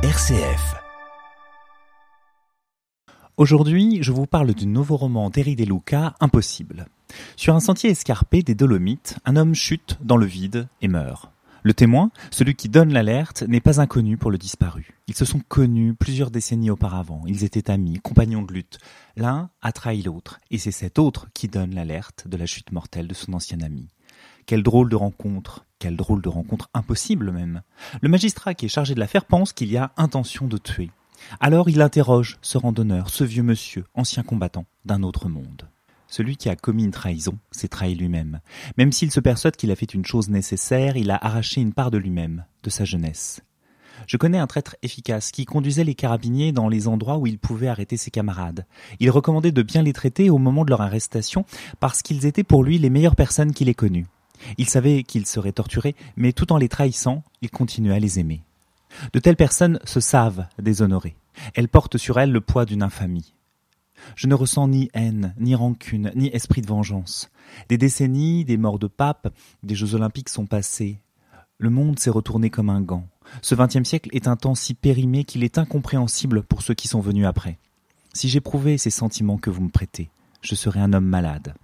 RCF. Aujourd'hui, je vous parle du nouveau roman d'Eri De Luca, Impossible. Sur un sentier escarpé des Dolomites, un homme chute dans le vide et meurt. Le témoin, celui qui donne l'alerte, n'est pas inconnu pour le disparu. Ils se sont connus plusieurs décennies auparavant. Ils étaient amis, compagnons de lutte. L'un a trahi l'autre, et c'est cet autre qui donne l'alerte de la chute mortelle de son ancien ami. Quelle drôle de rencontre, quelle drôle de rencontre impossible même. Le magistrat qui est chargé de l'affaire pense qu'il y a intention de tuer. Alors il interroge ce randonneur, ce vieux monsieur, ancien combattant d'un autre monde. Celui qui a commis une trahison s'est trahi lui-même. Même s'il se persuade qu'il a fait une chose nécessaire, il a arraché une part de lui-même, de sa jeunesse. Je connais un traître efficace qui conduisait les carabiniers dans les endroits où il pouvait arrêter ses camarades. Il recommandait de bien les traiter au moment de leur arrestation parce qu'ils étaient pour lui les meilleures personnes qu'il ait connues. Il savait qu'ils seraient torturés, mais tout en les trahissant, il continuait à les aimer. De telles personnes se savent déshonorées. Elles portent sur elles le poids d'une infamie. Je ne ressens ni haine, ni rancune, ni esprit de vengeance. Des décennies, des morts de papes, des Jeux olympiques sont passés. Le monde s'est retourné comme un gant. Ce vingtième siècle est un temps si périmé qu'il est incompréhensible pour ceux qui sont venus après. Si j'éprouvais ces sentiments que vous me prêtez, je serais un homme malade.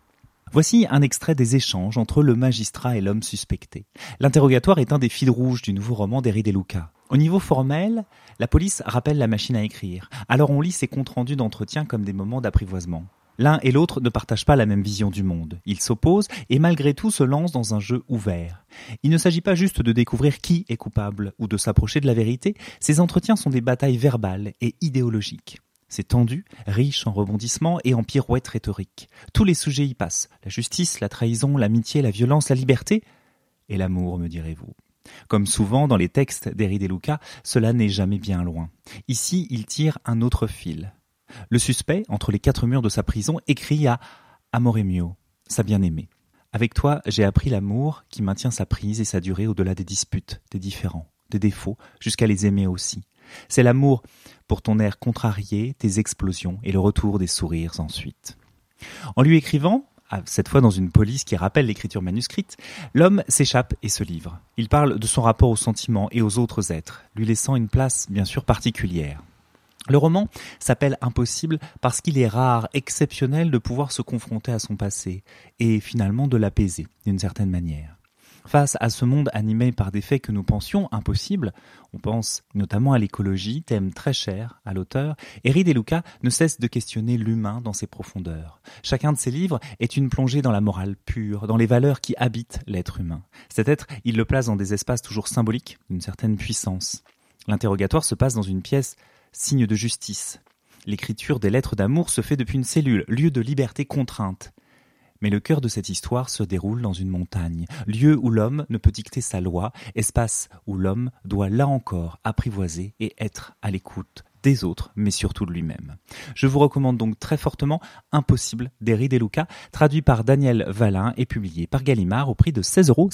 Voici un extrait des échanges entre le magistrat et l'homme suspecté. L'interrogatoire est un des fils rouges du nouveau roman d'Eri De Luca. Au niveau formel, la police rappelle la machine à écrire. Alors on lit ces comptes rendus d'entretien comme des moments d'apprivoisement. L'un et l'autre ne partagent pas la même vision du monde. Ils s'opposent et malgré tout se lancent dans un jeu ouvert. Il ne s'agit pas juste de découvrir qui est coupable ou de s'approcher de la vérité, ces entretiens sont des batailles verbales et idéologiques. C'est tendu, riche en rebondissements et en pirouettes rhétoriques. Tous les sujets y passent. La justice, la trahison, l'amitié, la violence, la liberté et l'amour, me direz-vous. Comme souvent dans les textes d'Eri De Luca, cela n'est jamais bien loin. Ici, il tire un autre fil. Le suspect, entre les quatre murs de sa prison, écrit à Amore mio, sa bien-aimée. Avec toi, j'ai appris l'amour qui maintient sa prise et sa durée au-delà des disputes, des différends, des défauts, jusqu'à les aimer aussi. C'est l'amour pour ton air contrarié, tes explosions et le retour des sourires ensuite. En lui écrivant, cette fois dans une police qui rappelle l'écriture manuscrite, l'homme s'échappe et se livre. Il parle de son rapport aux sentiments et aux autres êtres, lui laissant une place bien sûr particulière. Le roman s'appelle Impossible parce qu'il est rare, exceptionnel de pouvoir se confronter à son passé et finalement de l'apaiser d'une certaine manière. Face à ce monde animé par des faits que nous pensions impossibles, on pense notamment à l'écologie, thème très cher à l'auteur, Eri De Luca ne cesse de questionner l'humain dans ses profondeurs. Chacun de ses livres est une plongée dans la morale pure, dans les valeurs qui habitent l'être humain. Cet être, il le place dans des espaces toujours symboliques, d'une certaine puissance. L'interrogatoire se passe dans une pièce signe de justice. L'écriture des lettres d'amour se fait depuis une cellule, lieu de liberté contrainte. Mais le cœur de cette histoire se déroule dans une montagne, lieu où l'homme ne peut dicter sa loi, espace où l'homme doit là encore apprivoiser et être à l'écoute des autres, mais surtout de lui-même. Je vous recommande donc très fortement Impossible d'Eri De Luca, traduit par Daniel Valin et publié par Gallimard au prix de 16,50 euros.